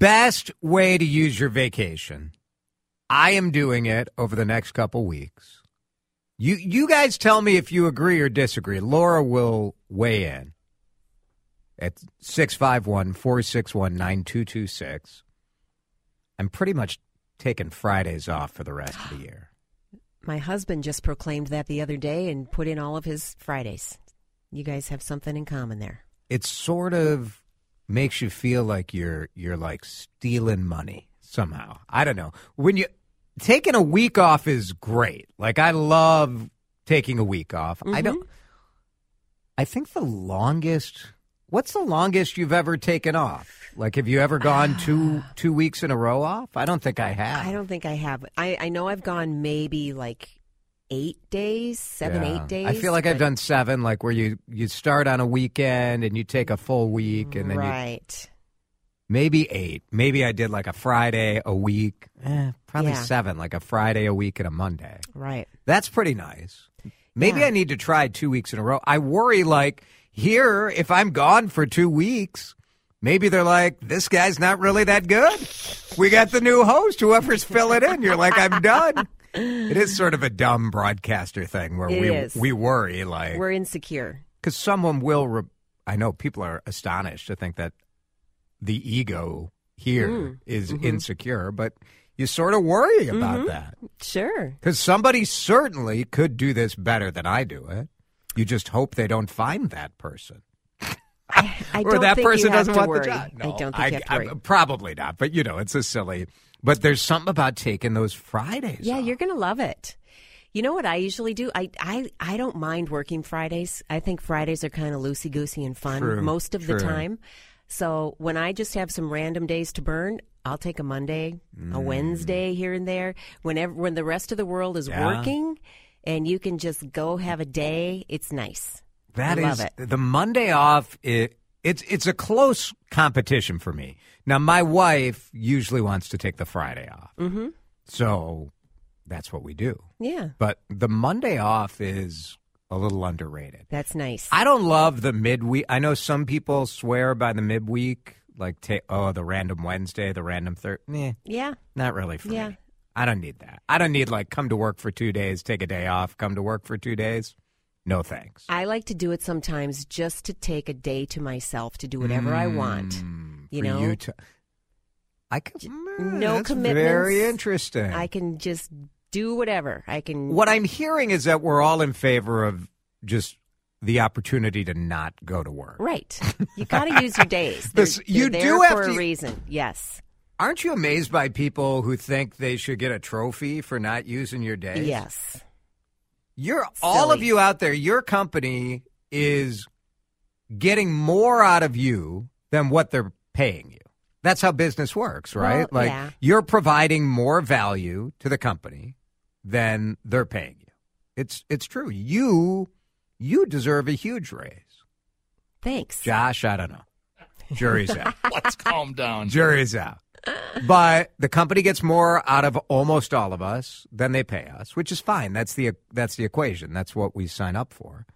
Best way to use your vacation. I am doing it over the next couple weeks. You you guys tell me if you agree or disagree. Laura will weigh in at 651-461-9226. I'm pretty much taking Fridays off for the rest of the year. My husband just proclaimed that the other day and put in all of his Fridays. You guys have something in common there. It's sort of makes you feel like you're you're like stealing money somehow. I don't know. When you taking a week off is great. Like I love taking a week off. I mm-hmm. don't I think the longest what's the longest you've ever taken off? Like have you ever gone two two weeks in a row off? I don't think I have. I don't think I have. I, I know I've gone maybe like eight days, seven, Yeah. eight days. I feel like I've done seven, like where you you start on a weekend and you take a full week, and then you, right. maybe eight. Maybe I did like a Friday a week. Eh, probably Yeah. seven, like a Friday a week and a Monday. Right. That's pretty nice. Maybe Yeah. I need to try two weeks in a row. I worry like here if I'm gone for two weeks. Maybe they're like, this guy's not really that good. We got the new host. Whoever's filling in, you're like, I'm done. It is sort of a dumb broadcaster thing where It we is. we worry like We're insecure. because someone will. Re- I know people are astonished to think that the ego here Mm. is Mm-hmm. insecure, but you sort of worry about that Sure. because somebody certainly could do this better than I do it. You just hope they don't find that person, I, I or that person doesn't want worry. the job. I don't think to worry. probably not, but you know, it's a silly. But there's something about taking those Fridays. Yeah, off. you're going to love it. You know what I usually do? I, I, I don't mind working Fridays. I think Fridays are kind of loosey goosey and fun True, most of the time. So when I just have some random days to burn, I'll take a Monday, a mm. Wednesday here and there. Whenever when the rest of the world is Yeah. working, and you can just go have a day, it's nice. That I is love it. the Monday off. It, it's it's a close competition for me. Now, my wife usually wants to take the Friday off, mm-hmm. so that's what we do. Yeah, But the Monday off is a little underrated. that's nice. I don't love the midweek. I know some people swear by the midweek, like ta- oh, the random Wednesday, the random third. Eh, yeah, not really for Yeah. me. I don't need that. I don't need like come to work for two days, take a day off, come to work for two days. No thanks. I like to do it sometimes just to take a day to myself to do whatever I want. You for know, you to, I can, mm, no commitments. Very interesting. I can just do whatever. I can. what I'm hearing is that we're all in favor of just the opportunity to not go to work. Right. You got to use your days. They're, This- you do have for to- a reason. Yes. Aren't you amazed by people who think they should get a trophy for not using your days? Yes. You're all of you out there, your company is getting more out of you than what they're paying you. That's how business works, right? Well, like yeah. you're providing more value to the company than they're paying you. It's it's true. You you deserve a huge raise. Thanks. Josh, I don't know. Jury's out. Let's calm down. Jury's out. But the company gets more out of almost all of us than they pay us, which is fine. That's the that's the equation. That's what we sign up for.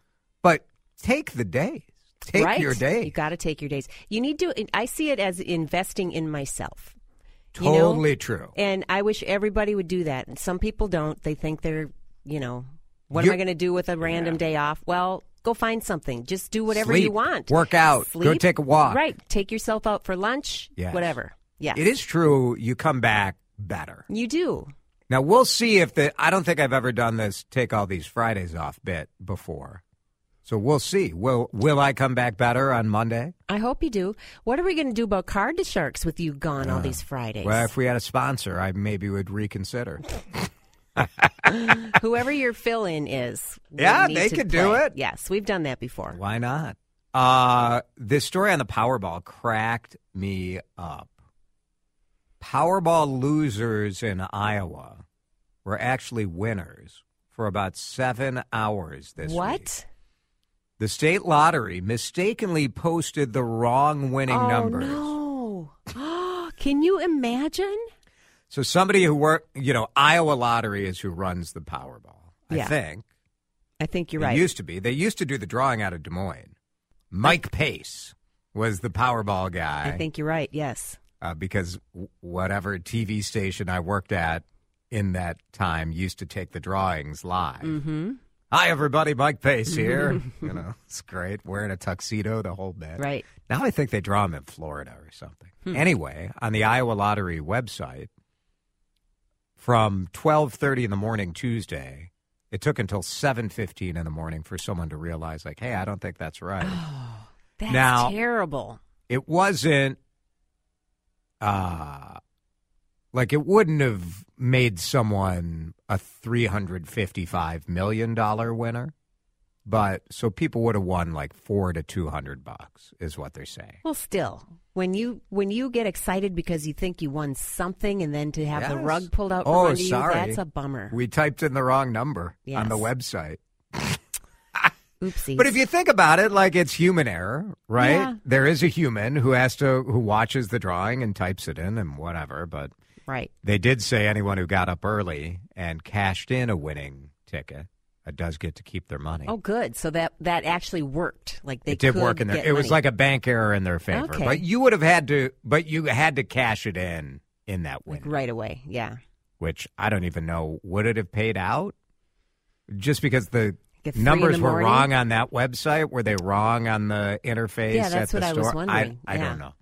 But take the days. Take right. your day. You got to take your days. You need to. I see it as investing in myself. you know? Totally true. And I wish everybody would do that. And some people don't. They think they're, you know, what am You're- I going to do with a random day off? Well, go find something. Just do whatever Sleep, you want. work out, go take a walk. Right. Take yourself out for lunch. Yes. Whatever. Yeah. It is true. You come back better. You do. Now we'll see if the. I don't think I've ever done this. Take all these Fridays off bit before. So we'll see. Will Will I come back better on Monday? I hope you do. What are we going to do about card sharks with you gone all these Fridays? Uh, Well, if we had a sponsor, I maybe would reconsider. Whoever your fill in is. Yeah, they could do it. Yes, we've done that before. Why not? Uh, this story on the Powerball cracked me up. Powerball losers in Iowa were actually winners for about seven hours this week. What? The state lottery mistakenly posted the wrong winning oh, numbers. no. Can you imagine? So somebody who worked, you know, Iowa Lottery is who runs the Powerball. I think I think you're it right. used to be. They used to do the drawing out of Des Moines. Mike Pace was the Powerball guy. I think you're right. Yes. uh, because whatever TV station I worked at in that time used to take the drawings live. Mm-hmm. Hi, everybody. Mike Pace here. you know, it's great. Wearing a tuxedo, the whole bit. Right. Now I think they draw them in Florida or something. Anyway, on the Iowa Lottery website, from 12:30 in the morning Tuesday, it took until 7:15 in the morning for someone to realize, like, hey, I don't think that's right. That's Now- terrible. it wasn't uh like it wouldn't have made someone a 355 million dollar winner but so people would have won like 4 to 200 bucks is what they're saying Well, still, when you when you get excited because you think you won something, and then to have the rug pulled out from oh under sorry you, that's a bummer. we typed in the wrong number on the website Oopsies. but if you think about it like it's human error right Yeah. there is a human who has to who watches the drawing and types it in and whatever but right, They did say anyone who got up early and cashed in a winning ticket uh, does get to keep their money. oh, good. So that that actually worked. Like they it did work in their. It was like a bank error in their favor, Okay. but you would have had to. But you had to cash it in in that win, Like right away. Yeah. which I don't even know. Would it have paid out? Just because the Like at three in numbers the were morning? wrong on that website, were they wrong on the interface? Yeah, that's at the what I was wondering. I, I Yeah. don't know.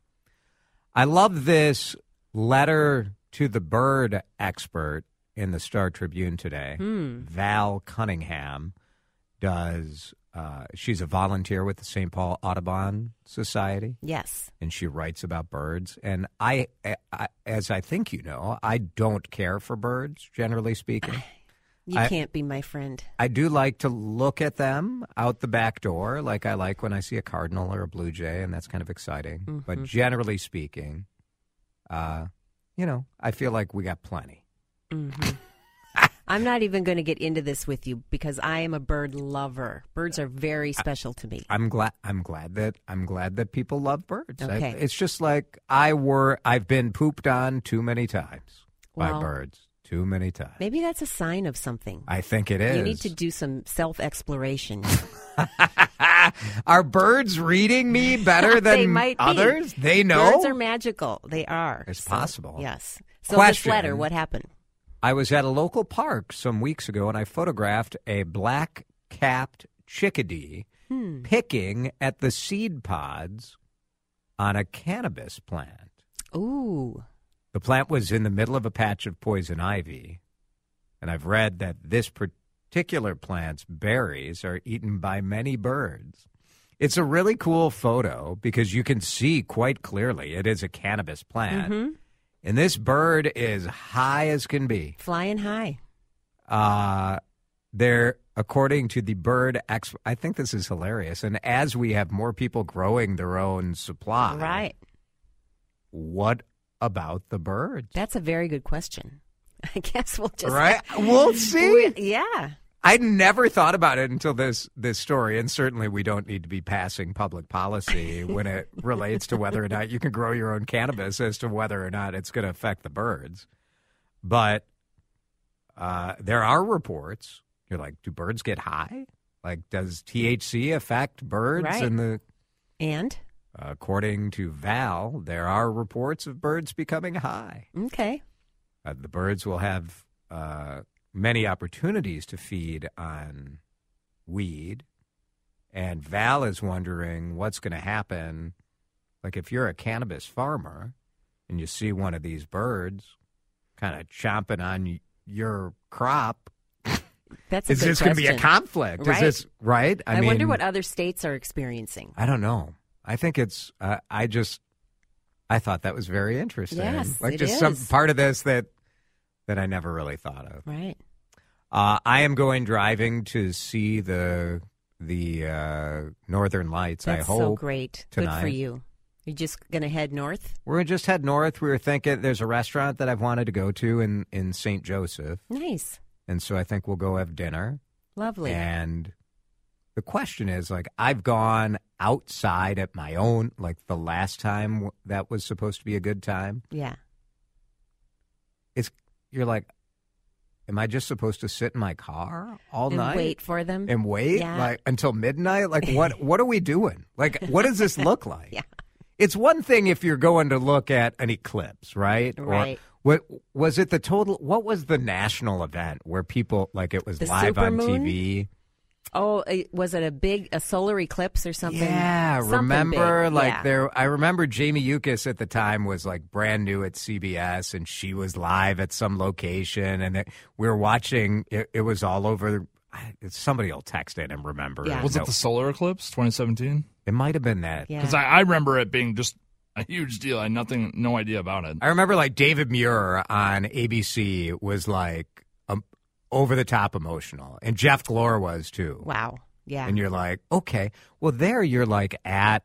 I love this letter to the bird expert in the Star Tribune today. Hmm. Val Cunningham does. Uh, she's a volunteer with the St. Paul Audubon Society, Yes. and she writes about birds. And I, I, as I think you know, I don't care for birds, generally speaking. You I- can't be my friend. I do like to look at them out the back door, like I like when I see a cardinal or a blue jay, and that's kind of exciting. But generally speaking, uh, you know, I feel like we got plenty. Mm-hmm. I'm not even going to get into this with you because I am a bird lover. Birds are very special to me. I'm glad. I'm glad that I'm glad that people love birds. I- Okay. it's just like I were. I've been pooped on too many times by birds. Too many times. Maybe that's a sign of something. I think it is. You need to do some self exploration. Are birds reading me better than they might be. others? They know. Birds are magical. They are. It's So, possible. Yes. So Question. this letter, what happened? I was at a local park some weeks ago and I photographed a black capped chickadee Hmm. picking at the seed pods on a cannabis plant. Ooh. The plant was in the middle of a patch of poison ivy, and I've read that this particular plant's berries are eaten by many birds. It's a really cool photo because you can see quite clearly it is a cannabis plant. Mm-hmm. And this bird is high as can be. Flying high. Uh, they're according to the bird ex. I think this is hilarious. And as we have more people growing their own supply, Right. What about the birds? That's a very good question. I guess we'll just right? We'll see. We- yeah. I never thought about it until this this story, and certainly we don't need to be passing public policy when it relates to whether or not you can grow your own cannabis as to whether or not it's going to affect the birds. But uh, there are reports. You're like, do birds get high? Like, does THC affect birds? Right. And the And according to Val, there are reports of birds becoming high. okay. Uh, the birds will have uh, many opportunities to feed on weed. And Val is wondering what's going to happen. Like, if you're a cannabis farmer and you see one of these birds kind of chomping on y- your crop, That's a is this going to be a conflict? Right. Is this right? I, mean, wonder what other states are experiencing. I don't know. I think it's. Uh, I just. I thought that was very interesting. Yes, like just some part of this that that I never really thought of. Right. Uh, I am going driving to see the the uh, Northern Lights. That's I hope. so great. Good for tonight. you. You just going to head north? We're gonna just head north. We were thinking there's a restaurant that I've wanted to go to in in St. Joseph, Nice. and so I think we'll go have dinner. Lovely. And the question is, like, I've gone outside at my own. Like the last time that was supposed to be a good time. yeah. It's you're like, am I just supposed to sit in my car all night? And night wait for them. and wait Yeah. like until midnight? Like what? what are we doing? Like what does this look like? Yeah. It's one thing if you're going to look at an eclipse, right? Right. Or what was it? The total? What was the national event where people like it was The live on? TV? Oh, eh, was it a big a solar eclipse or something? Yeah, Something remember big. like Yeah. there I remember Jamie Yuccas at the time was like brand new at CBS and she was live at some location and it, we were watching it, it was all over I- somebody will text in and remember. Yeah. Was No, it the solar eclipse 2017? it might have been that. Yeah. Because I, I remember it being just a huge deal. I had nothing, no idea about it. I remember like David Muir on ABC was like over the top emotional and Jeff Glor was too. Wow. Yeah. And you're like, okay, well, there you're like at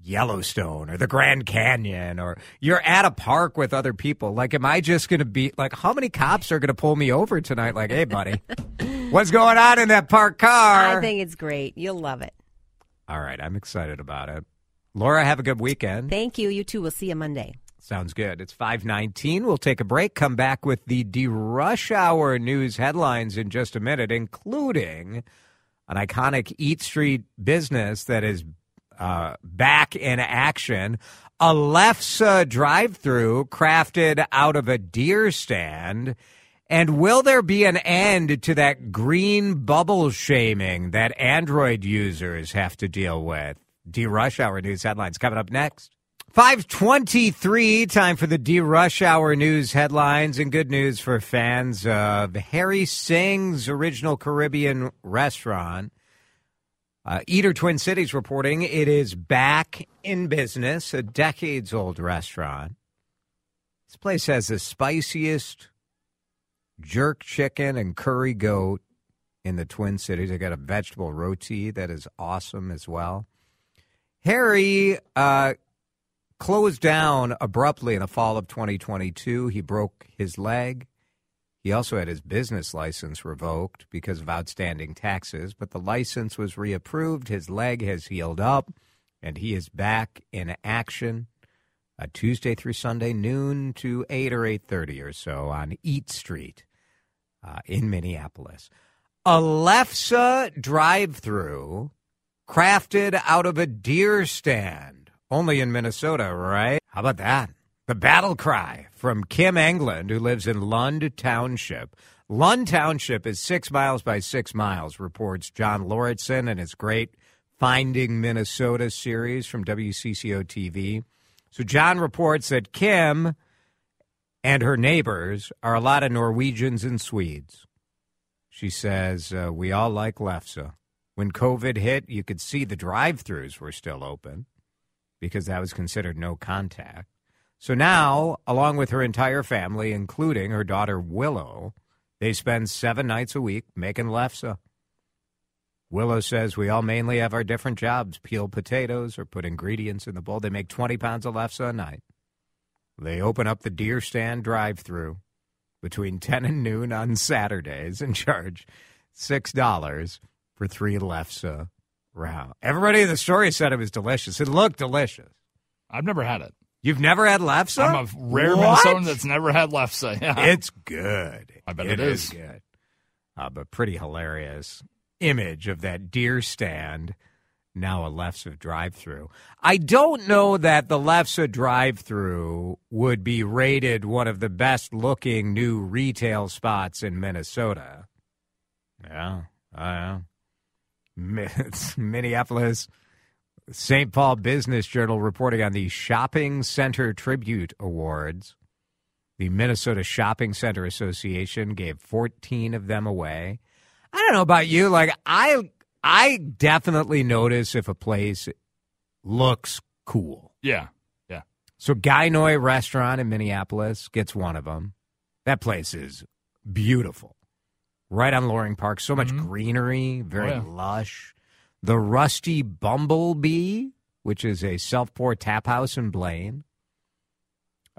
Yellowstone or the Grand Canyon or you're at a park with other people. Like, am I just going to be like, how many cops are going to pull me over tonight? Like, hey, buddy, what's going on in that parked car? I think it's great. You'll love it. All right, I'm excited about it. Laura, have a good weekend. Thank you. You too. We'll see you Monday. Sounds good. It's 519. We'll take a break, come back with the DeRush Hour news headlines in just a minute, including an iconic Eat Street business that is uh, back in action. A Lefse drive through crafted out of a deer stand. And will there be an end to that green bubble shaming that Android users have to deal with? DeRush Hour news headlines coming up next. 523, time for the DeRush Hour news headlines and good news for fans of Harry Singh's original Caribbean restaurant. Uh, Eater Twin Cities reporting it is back in business, a decades old restaurant. This place has the spiciest jerk chicken and curry goat in the Twin Cities. They got a vegetable roti that is awesome as well. Harry uh, closed down abruptly in the fall of 2022. He broke his leg. He also had his business license revoked because of outstanding taxes, but the license was reapproved. His leg has healed up, and he is back in action uh, Tuesday through Sunday, noon to 8 or 8.30 or so on Eat Street uh, in Minneapolis. A Lefse drive-through crafted out of a deer stand. Only in Minnesota, right? How about that? The battle cry from Kim England, who lives in Lund Township. Lund Township is six miles by six miles, reports John Lauritsen in his great Finding Minnesota series from WCCO TV. So John reports that Kim and her neighbors are a lot of Norwegians and Swedes. She says, uh, We all like Lefse. When COVID hit, you could see the drive throughs were still open because that was considered no contact. So now, along with her entire family, including her daughter Willow, they spend seven nights a week making lefse. Willow says we all mainly have our different jobs peel potatoes or put ingredients in the bowl. They make 20 pounds of lefse a night. They open up the deer stand drive through between 10 and noon on Saturdays and charge $6 for three lefse round. Everybody in the story said it was delicious. It looked delicious. I've never had it. You've never had lefse? I'm a rare What? Minnesotan that's never had lefse. Yeah. It's good. I bet it it is is. good. Uh, but pretty hilarious image of that deer stand. Now a Lefse drive-through. I don't know that the Lefse drive-through would be rated one of the best-looking new retail spots in Minnesota. Yeah, I know. Minneapolis St. Paul Business Journal reporting on the Shopping Center Tribute Awards. The Minnesota Shopping Center Association gave 14 of them away. I don't know about you, like I I definitely notice if a place looks cool. yeah. Yeah. So Gai Noi Restaurant in Minneapolis gets one of them. That place is beautiful. Right on Loring Park, so much Mhm. greenery, very Oh, yeah. lush. The Rusty Bumblebee, which is a self pour tap house in Blaine.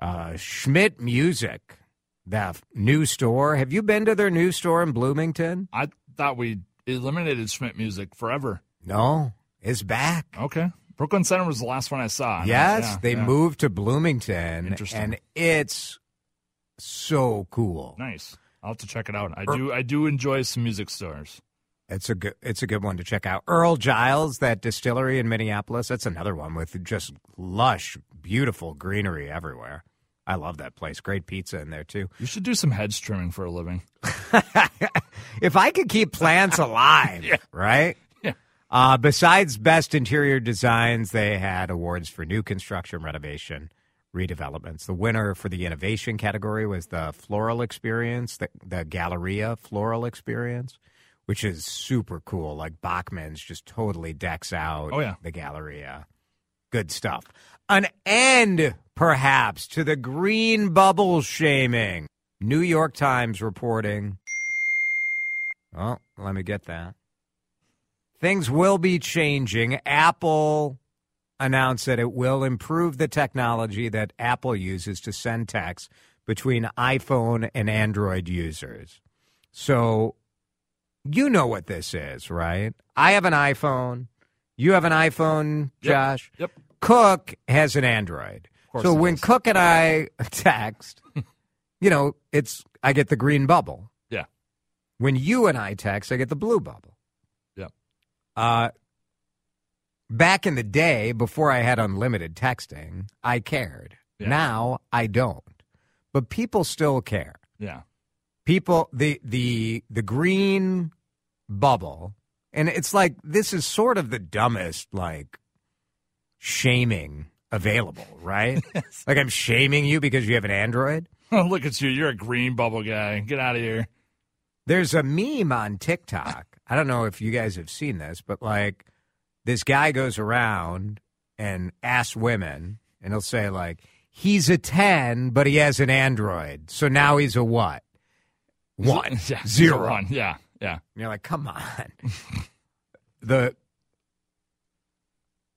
Uh, Schmidt Music, that new store. Have you been to their new store in Bloomington? I thought we eliminated Schmidt Music forever. No, it's back. Okay. Brooklyn Center was the last one I saw. Yes, Yeah, they yeah. moved to Bloomington, Interesting. and it's so cool. Nice. I'll have to check it out. I do. I do enjoy some music stores. It's a good. It's a good one to check out. Earl Giles, that distillery in Minneapolis. That's another one with just lush, beautiful greenery everywhere. I love that place. Great pizza in there too. You should do some hedge trimming for a living. if I could keep plants alive, right? Yeah. Uh, besides best interior designs, they had awards for new construction, renovation, redevelopments. The winner for the innovation category was the Floral Experience, the, the Galleria Floral Experience, which is super cool. Like Bachman's just totally decks out Oh, yeah. the Galleria. Good stuff. An end, perhaps, to the green bubble shaming. New York Times reporting. Oh, let me get that. Things will be changing. Apple announced that it will improve the technology that Apple uses to send text between iPhone and Android users. So, you know what this is, right? I have an iPhone. You have an iPhone, Yep. Josh. Yep. Cook has an Android. So when does. Cook and I text, you know, it's I get the green bubble. Yeah. When you and I text, I get the blue bubble. Yep. Uh back in the day before I had unlimited texting, I cared. Yeah. Now I don't. But people still care. Yeah. People the the the green bubble and it's like this is sort of the dumbest like shaming available, right? like I'm shaming you because you have an Android. Oh, look at you. You're a green bubble guy. Get out of here. There's a meme on TikTok. I don't know if you guys have seen this, but like this guy goes around and asks women, and he'll say like, "He's a ten, but he has an Android, so now he's a what? One, Yeah. zero." One. Yeah. Yeah. And you're like, come on. the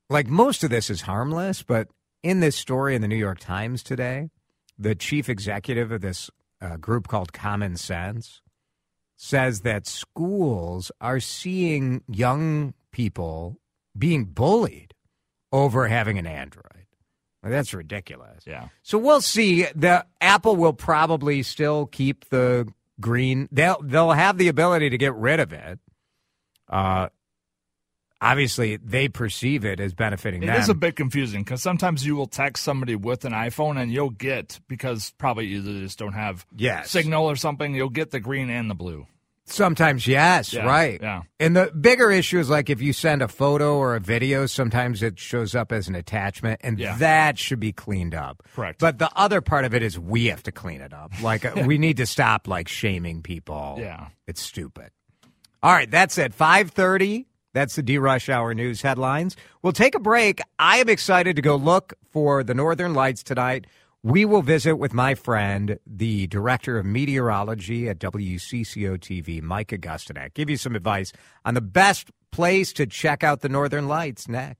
like most of this is harmless, but in this story in the New York Times today, the chief executive of this uh, group called Common Sense says that schools are seeing young people being bullied over having an Android. Like, that's ridiculous. Yeah. So we'll see. The Apple will probably still keep the green. They'll they'll have the ability to get rid of it. Uh, obviously, they perceive it as benefiting It them. is a bit confusing because sometimes you will text somebody with an iPhone and you'll get because probably either just don't have Yes. signal or something. You'll get the green and the blue. Sometimes, yes, Yeah, right. yeah. And the bigger issue is like if you send a photo or a video, sometimes it shows up as an attachment, and Yeah. that should be cleaned up. Correct. But the other part of it is we have to clean it up. Like we need to stop like shaming people. Yeah. It's stupid. All right, that's it. Five thirty. That's the DeRush Hour news headlines. We'll take a break. I am excited to go look for the Northern Lights tonight. We will visit with my friend, the director of meteorology at WCCO TV, Mike Augustyniak. Give you some advice on the best place to check out the Northern Lights next.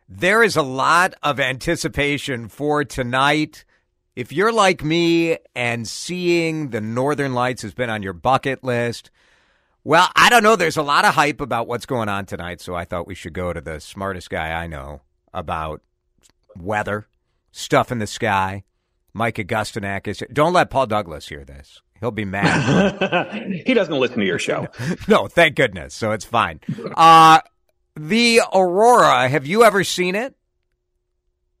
There is a lot of anticipation for tonight. If you're like me and seeing the Northern Lights has been on your bucket list, well, I don't know. There's a lot of hype about what's going on tonight, so I thought we should go to the smartest guy I know about weather, stuff in the sky. Mike Augustyniak is. Don't let Paul Douglas hear this. He'll be mad. he doesn't listen to your show. no, thank goodness. So it's fine. Uh, the Aurora, have you ever seen it?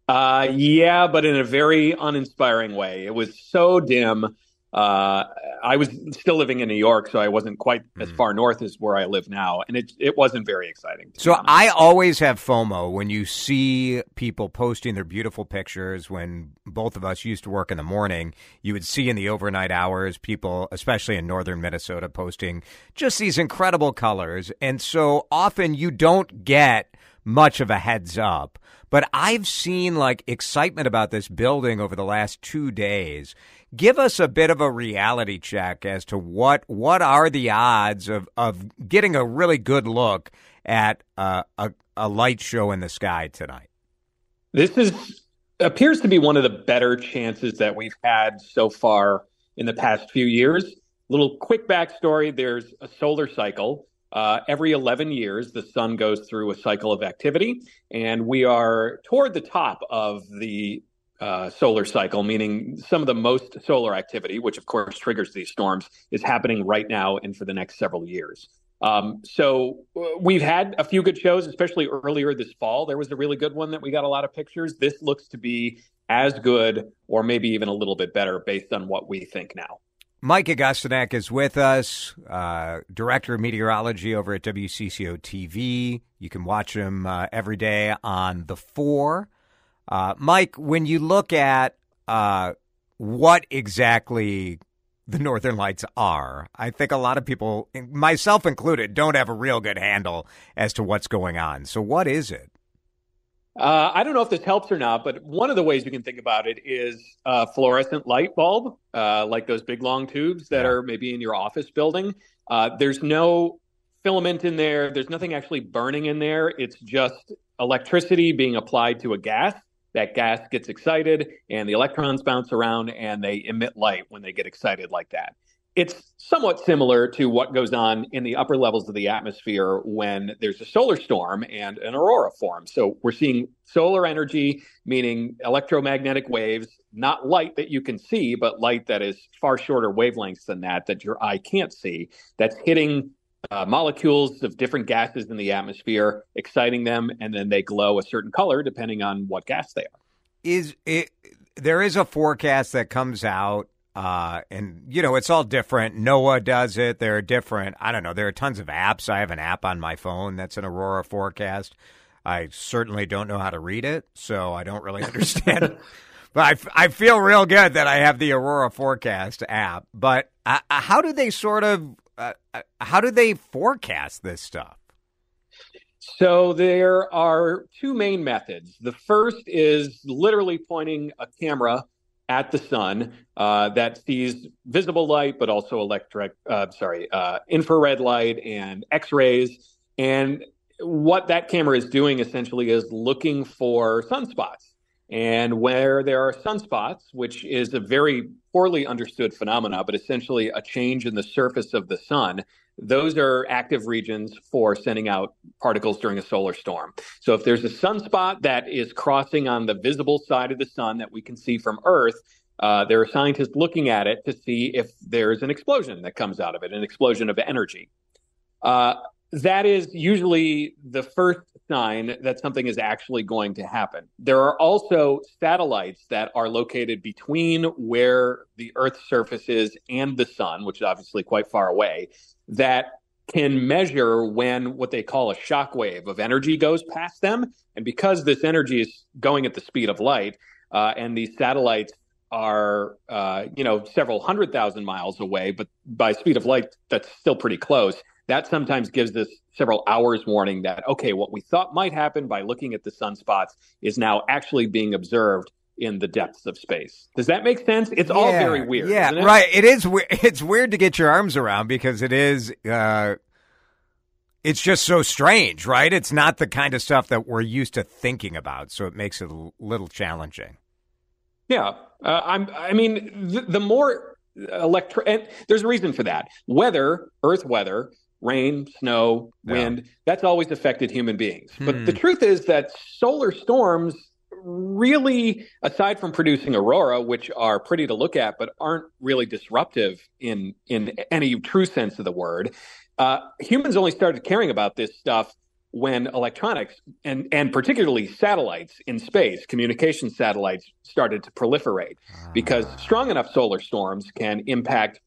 Uh, yeah, but in a very uninspiring way. It was so dim. Uh, I was still living in New York, so I wasn't quite as Mm. far north as where I live now, and it it wasn't very exciting. So. I always have FOMO when you see people posting their beautiful pictures. When both of us used to work in the morning, you would see in the overnight hours people, especially in northern Minnesota, posting just these incredible colors. And so often you don't get much of a heads up. But I've seen like excitement about this building over the last two days. Give us a bit of a reality check as to what what are the odds of, of getting a really good look at uh, a a light show in the sky tonight. This is appears to be one of the better chances that we've had so far in the past few years. Little quick backstory: There's a solar cycle. Uh, every 11 years, the sun goes through a cycle of activity, and we are toward the top of the uh, solar cycle, meaning some of the most solar activity, which of course triggers these storms, is happening right now and for the next several years. Um, so uh, we've had a few good shows, especially earlier this fall. There was a really good one that we got a lot of pictures. This looks to be as good or maybe even a little bit better based on what we think now. Mike Augustyniak is with us, uh, director of meteorology over at WCCO TV. You can watch him uh, every day on the Four. Uh, Mike, when you look at uh, what exactly the Northern Lights are, I think a lot of people, myself included, don't have a real good handle as to what's going on. So, what is it? Uh, I don't know if this helps or not, but one of the ways you can think about it is a fluorescent light bulb, uh, like those big long tubes that Yeah. are maybe in your office building. Uh, there's no filament in there. There's nothing actually burning in there. It's just electricity being applied to a gas. That gas gets excited, and the electrons bounce around, and they emit light when they get excited like that. It's somewhat similar to what goes on in the upper levels of the atmosphere when there's a solar storm and an aurora forms. So we're seeing solar energy, meaning electromagnetic waves, not light that you can see, but light that is far shorter wavelengths than that, that your eye can't see, that's hitting uh, molecules of different gases in the atmosphere, exciting them, and then they glow a certain color depending on what gas they are. is it there is a forecast that comes out uh and you know it's all different. NOAA does it. There are different i don't know there are tons of apps. I have an app on my phone that's an aurora forecast. I certainly don't know how to read it so i don't really understand. It. but I, f- I feel real good that i have the aurora forecast app. But uh, uh, how do they sort of uh, uh, how do they forecast this stuff So there are two main methods. The first is literally pointing a camera at the sun uh, that sees visible light, but also electric, uh, sorry, uh, infrared light and X-rays. And what that camera is doing essentially is looking for sunspots. And where there are sunspots, which is a very poorly understood phenomena, but essentially a change in the surface of the sun, those are active regions for sending out particles during a solar storm. So if there's a sunspot that is crossing on the visible side of the sun that we can see from Earth, uh, there are scientists looking at it to see if there's an explosion that comes out of it, an explosion of energy. Uh, that is usually the first sign that something is actually going to happen. There are also satellites that are located between where the Earth's surface is and the sun, which is obviously quite far away, that can measure when what they call a shock wave of energy goes past them. And because this energy is going at the speed of light, uh, and these satellites are, uh, you know, several hundred thousand miles away, but by speed of light, that's still pretty close. That sometimes gives us several hours warning that, okay, what we thought might happen by looking at the sunspots is now actually being observed in the depths of space. Does that make sense? It's all very weird. Yeah, it? right. It is. we- It's weird to get your arms around because it is. Uh, it's just so strange, right? It's not the kind of stuff that we're used to thinking about, so it makes it a little challenging. Yeah, uh, I'm. I mean, the, the more electro, and there's a reason for that. Weather, Earth weather, rain, snow, Yeah. wind, that's always affected human beings. Hmm. But the truth is that solar storms really, aside from producing aurora, which are pretty to look at, but aren't really disruptive in in any true sense of the word, uh, humans only started caring about this stuff when electronics and and particularly satellites in space, communication satellites started to proliferate because Ah. strong enough solar storms can impact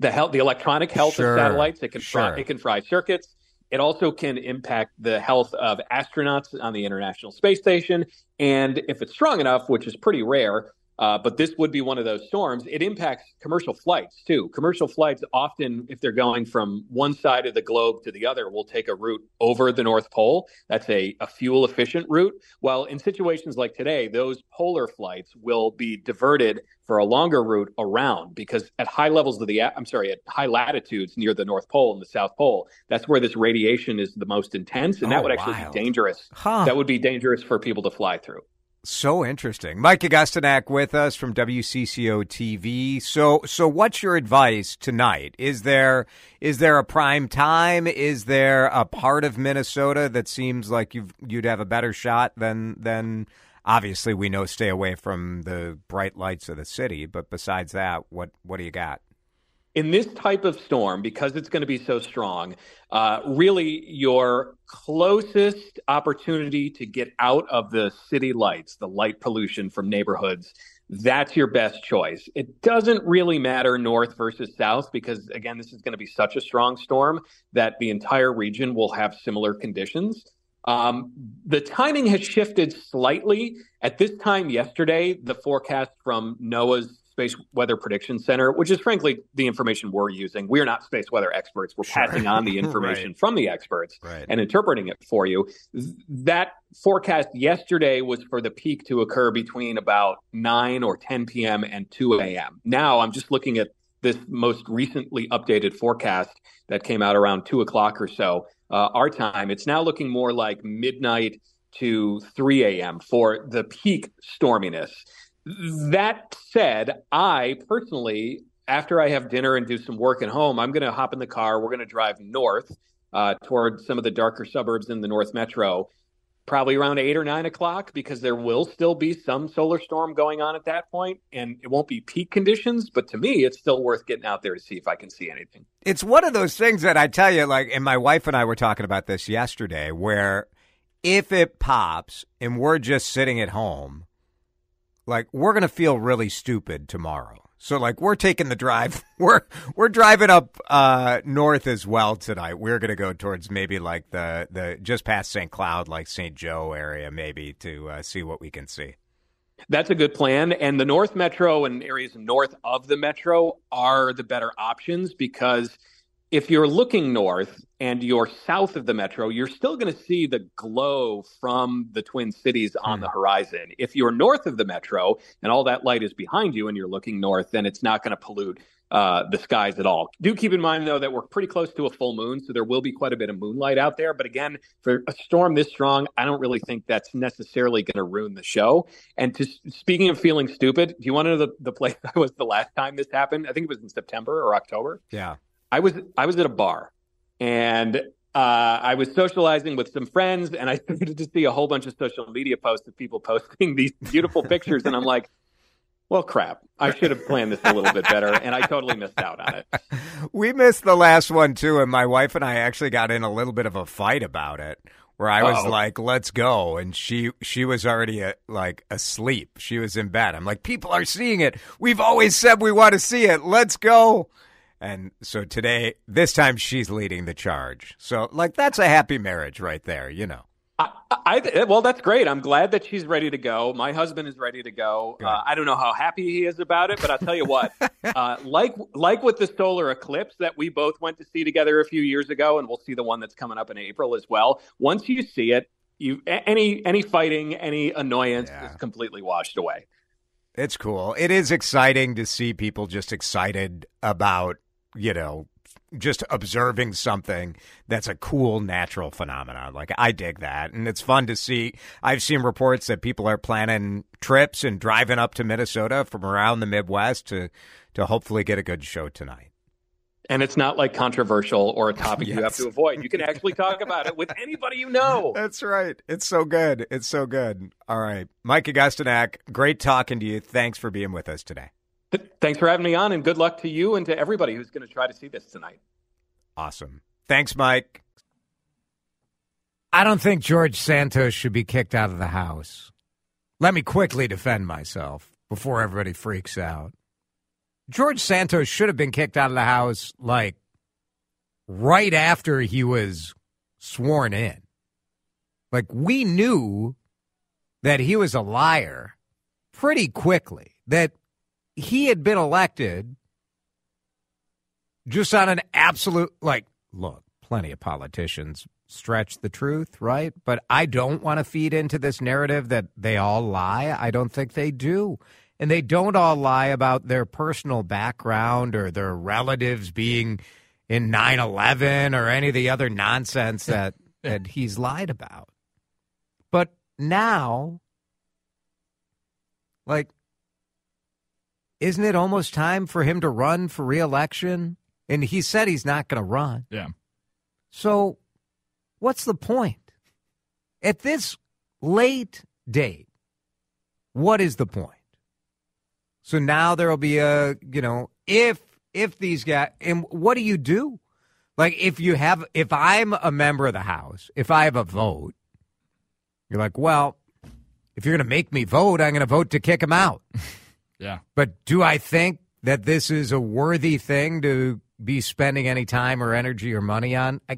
the health, the electronic health Sure, of satellites. It can sure. fry, it can fry circuits. It also can impact the health of astronauts on the International Space Station. And if it's strong enough, which is pretty rare, uh, but this would be one of those storms, it impacts commercial flights too. Commercial flights often, if they're going from one side of the globe to the other, will take a route over the North Pole. That's a, a fuel efficient route. While in situations like today, those polar flights will be diverted for a longer route around because at high levels of the, I'm sorry, at high latitudes near the North Pole and the South Pole, that's where this radiation is the most intense. And that Oh, would actually wild. be dangerous. Huh. That would be dangerous for people to fly through. So interesting. Mike Augustyniak with us from WCCO TV. So so what's your advice tonight? Is there is there a prime time? Is there a part of Minnesota that seems like you you'd have a better shot than than obviously we know stay away from the bright lights of the city, but besides that, what what do you got? In this type of storm, because it's going to be so strong, uh, really your closest opportunity to get out of the city lights, the light pollution from neighborhoods, that's your best choice. It doesn't really matter north versus south because, again, this is going to be such a strong storm that the entire region will have similar conditions. Um, the timing has shifted slightly. At this time yesterday, the forecast from NOAA's Space Weather Prediction Center, which is frankly the information we're using. We're not space weather experts. We're Sure. passing on the information Right. from the experts Right. and interpreting it for you. That forecast yesterday was for the peak to occur between about 9 or 10 p.m. and 2 a.m. Now I'm just looking at this most recently updated forecast that came out around 2 o'clock or so, uh, our time. It's now looking more like midnight to 3 a.m. for the peak storminess. That said, I personally, after I have dinner and do some work at home, I'm going to hop in the car. We're going to drive north uh, toward some of the darker suburbs in the North Metro, probably around eight or nine o'clock, because there will still be some solar storm going on at that point, and it won't be peak conditions. But to me, it's still worth getting out there to see if I can see anything. It's one of those things that I tell you, like, and my wife and I were talking about this yesterday, where if it pops and we're just sitting at home, like we're gonna feel really stupid tomorrow. So like we're taking the drive. We're we're driving up uh, north as well tonight. We're gonna go towards maybe like the the just past St. Cloud, like St. Joe area, maybe to uh, see what we can see. That's a good plan. And the North Metro and areas north of the Metro are the better options because if you're looking north and you're south of the Metro, you're still going to see the glow from the Twin Cities on the horizon. If you're north of the Metro and all that light is behind you and you're looking north, then it's not going to pollute uh, the skies at all. Do keep in mind, though, that we're pretty close to a full moon, so there will be quite a bit of moonlight out there. But again, for a storm this strong, I don't really think that's necessarily going to ruin the show. And to speaking of feeling stupid, do you want to know the, the place I was the last time this happened? I think it was in September or October. Yeah. I was I was at a bar and uh, I was socializing with some friends, and I started to see a whole bunch of social media posts of people posting these beautiful pictures, and I'm like, "Well, crap! I should have planned this a little bit better," and I totally missed out on it. We missed the last one too, and my wife and I actually got in a little bit of a fight about it. Where I was Uh-oh. like, "Let's go," and she she was already uh like asleep. She was in bed. I'm like, "People are seeing it. We've always said we want to see it. Let's go." And so today, this time, she's leading the charge. So, like, that's a happy marriage right there, you know. I, I well, that's great. I'm glad that she's ready to go. My husband is ready to go. Uh, I don't know how happy he is about it, but I'll tell you what. uh, like like with the solar eclipse that we both went to see together a few years ago, and we'll see the one that's coming up in April as well. Once you see it, you any any fighting, any annoyance Yeah. is completely washed away. It's cool. It is exciting to see people just excited about, you know, just observing something that's a cool natural phenomenon. Like I dig that. And it's fun to see. I've seen reports that people are planning trips and driving up to Minnesota from around the Midwest to to hopefully get a good show tonight. And it's not like controversial or a topic you have to avoid. You can actually talk about it with anybody you know. That's right. It's so good. It's so good. All right. Mike Augustyniak, great talking to you. Thanks for being with us today. Th- Thanks for having me on, and good luck to you and to everybody who's going to try to see this tonight. Awesome. Thanks, Mike. I don't think George Santos should be kicked out of the house. Let me quickly defend myself before everybody freaks out. George Santos should have been kicked out of the house like right after he was sworn in. Like we knew that he was a liar pretty quickly, that he had been elected just on an absolute like look, plenty of politicians stretch the truth, right? But I don't want to feed into this narrative that they all lie. I don't think they do. And they don't all lie about their personal background or their relatives being in 9/11 or any of the other nonsense that that he's lied about. But now like isn't it almost time for him to run for reelection? And he said he's not going to run. Yeah. So what's the point? At this late date, what is the point? So now there'll be a, you know, if if these guys and what do you do? Like if you have if I'm a member of the house, if I have a vote, you're like, well, if you're going to make me vote, I'm going to vote to kick him out. Yeah. But do I think that this is a worthy thing to be spending any time or energy or money on? I,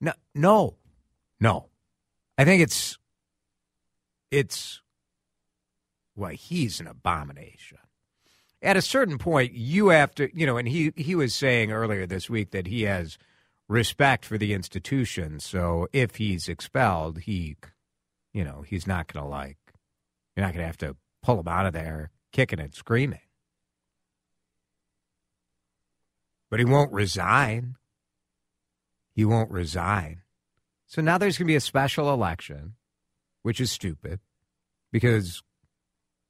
no, no, no. I think it's it's well, he's an abomination. At a certain point, you have to, you know, and he he was saying earlier this week that he has respect for the institution. So if he's expelled, he, you know, he's not going to like, you're not going to have to pull him out of there kicking and screaming. But he won't resign. He won't resign. So now there's going to be a special election, which is stupid because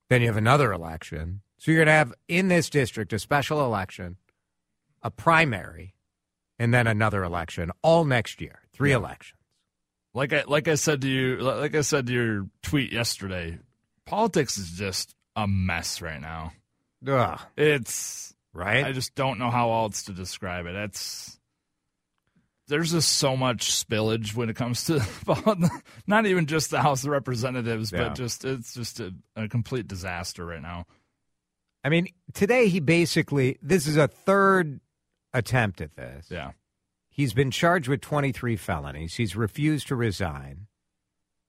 then you have another election. So you're going to have in this district a special election, a primary, and then another election all next year. Three Yeah. elections. Like I like I said to you, like I said to your tweet yesterday, politics is just a mess right now. Ugh, It's right? I just don't know how else to describe it. It's there's just so much spillage when it comes to not even just the House of Representatives, Yeah. but just it's just a, a complete disaster right now. I mean, today he basically, this is a third attempt at this. Yeah, He's been charged with 23 felonies. He's refused to resign.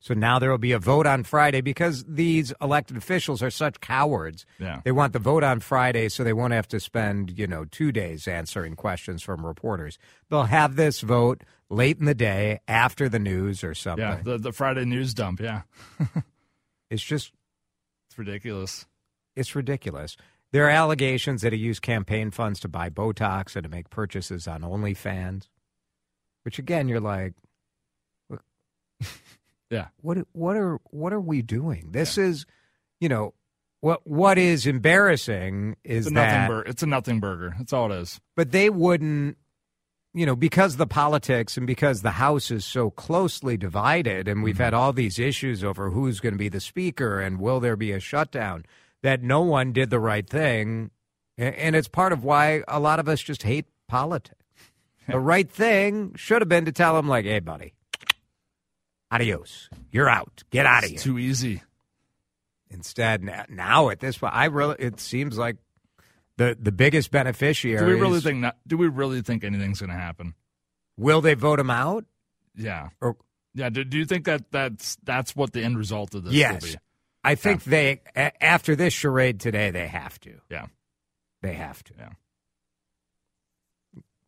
So now there will be a vote on Friday because these elected officials are such cowards. yeah, They want the vote on Friday so they won't have to spend, you know, two days answering questions from reporters. They'll have this vote late in the day after the news or something. yeah. The the Friday news dump. Yeah, it's just, it's ridiculous. it's ridiculous. There are allegations that he used campaign funds to buy Botox and to make purchases on OnlyFans, which again, you're like, Yeah. what what are what are we doing? This is, you know, what what is embarrassing is It's that, nothing. Bur- it's a nothing burger. That's all it is. but they wouldn't, you know, because the politics and because the House is so closely divided, and we've had mm-hmm. all these issues over who's going to be the speaker and will there be a shutdown, that no one did the right thing, and it's part of why a lot of us just hate politics. The right thing should have been to tell them, like, "Hey, buddy, adios, you're out, get out of here." Too easy. Instead, now at this point, I really it seems like the the biggest beneficiary. Do we really think not? Do we really think anything's going to happen? Will they vote him out? Yeah, Or yeah. Do, do you think that that's that's what the end result of this yes, will be? I think they a- after this charade today, they have to. Yeah. They have to. Yeah.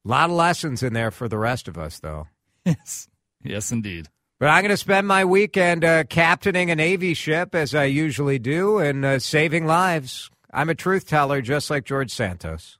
A lot of lessons in there for the rest of us, though. Yes, yes, indeed. But I'm going to spend my weekend uh, captaining a Navy ship, as I usually do, and uh, saving lives. I'm a truth teller, just like George Santos.